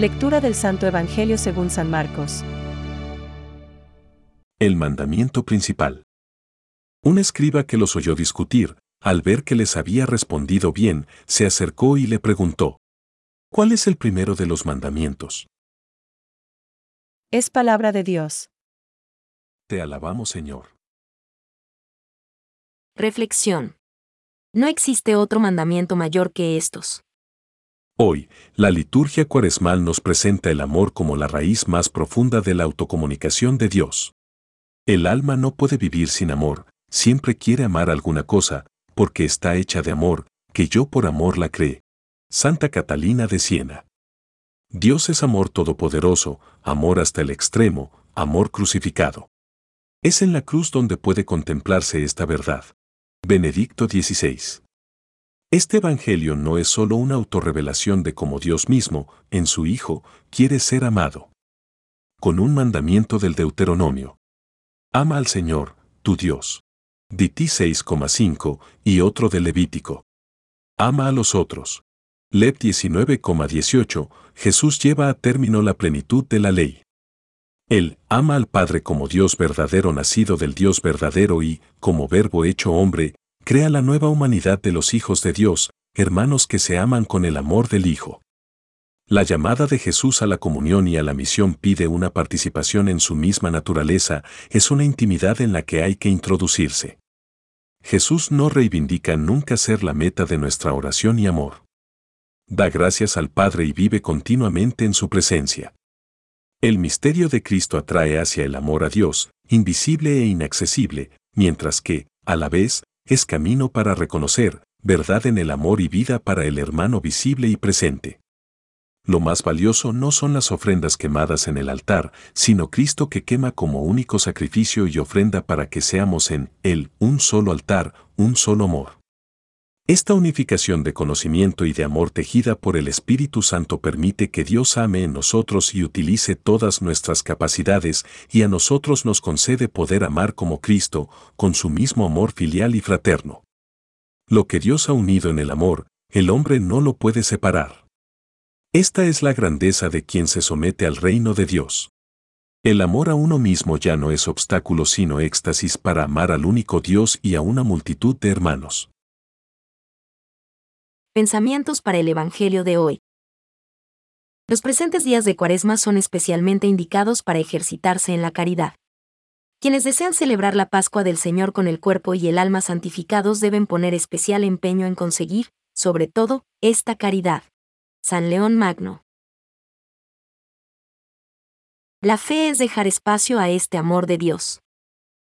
Lectura del Santo Evangelio según San Marcos. El mandamiento principal. Un escriba que los oyó discutir, al ver que les había respondido bien, se acercó y le preguntó, ¿Cuál es el primero de los mandamientos? Es palabra de Dios. Te alabamos, Señor. Reflexión. No existe otro mandamiento mayor que estos. Hoy, la liturgia cuaresmal nos presenta el amor como la raíz más profunda de la autocomunicación de Dios. El alma no puede vivir sin amor, siempre quiere amar alguna cosa, porque está hecha de amor, que yo por amor la cree. Santa Catalina de Siena. Dios es amor todopoderoso, amor hasta el extremo, amor crucificado. Es en la cruz donde puede contemplarse esta verdad. Benedicto XVI. Este Evangelio no es solo una autorrevelación de cómo Dios mismo, en su Hijo, quiere ser amado. Con un mandamiento del Deuteronomio. Ama al Señor, tu Dios. Diti 6,5 y otro del Levítico. Ama a los otros. Lev 19,18, Jesús lleva a término la plenitud de la ley. Él ama al Padre como Dios verdadero nacido del Dios verdadero y, como verbo hecho hombre, crea la nueva humanidad de los hijos de Dios, hermanos que se aman con el amor del Hijo. La llamada de Jesús a la comunión y a la misión pide una participación en su misma naturaleza, es una intimidad en la que hay que introducirse. Jesús no reivindica nunca ser la meta de nuestra oración y amor. Da gracias al Padre y vive continuamente en su presencia. El misterio de Cristo atrae hacia el amor a Dios, invisible e inaccesible, mientras que, a la vez, es camino para reconocer, verdad en el amor y vida para el hermano visible y presente. Lo más valioso no son las ofrendas quemadas en el altar, sino Cristo que quema como único sacrificio y ofrenda para que seamos en Él un solo altar, un solo amor. Esta unificación de conocimiento y de amor tejida por el Espíritu Santo permite que Dios ame en nosotros y utilice todas nuestras capacidades y a nosotros nos concede poder amar como Cristo, con su mismo amor filial y fraterno. Lo que Dios ha unido en el amor, el hombre no lo puede separar. Esta es la grandeza de quien se somete al reino de Dios. El amor a uno mismo ya no es obstáculo sino éxtasis para amar al único Dios y a una multitud de hermanos. Pensamientos para el Evangelio de hoy. Los presentes días de Cuaresma son especialmente indicados para ejercitarse en la caridad. Quienes desean celebrar la Pascua del Señor con el cuerpo y el alma santificados deben poner especial empeño en conseguir, sobre todo, esta caridad. San León Magno. La fe es dejar espacio a este amor de Dios.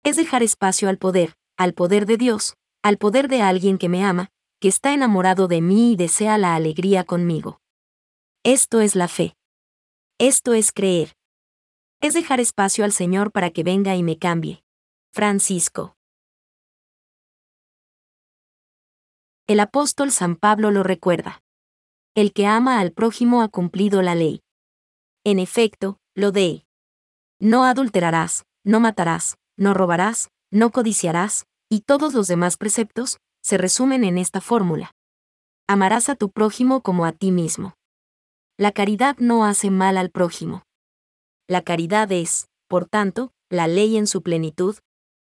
Es dejar espacio al poder, al poder de Dios, al poder de alguien que me ama, que está enamorado de mí y desea la alegría conmigo. Esto es la fe. Esto es creer. Es dejar espacio al Señor para que venga y me cambie. Francisco. El apóstol San Pablo lo recuerda. El que ama al prójimo ha cumplido la ley. En efecto, lo de no adulterarás, no matarás, no robarás, no codiciarás, y todos los demás preceptos, se resumen en esta fórmula. Amarás a tu prójimo como a ti mismo. La caridad no hace mal al prójimo. La caridad es, por tanto, la ley en su plenitud.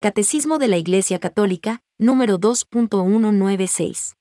Catecismo de la Iglesia Católica, número 2.196.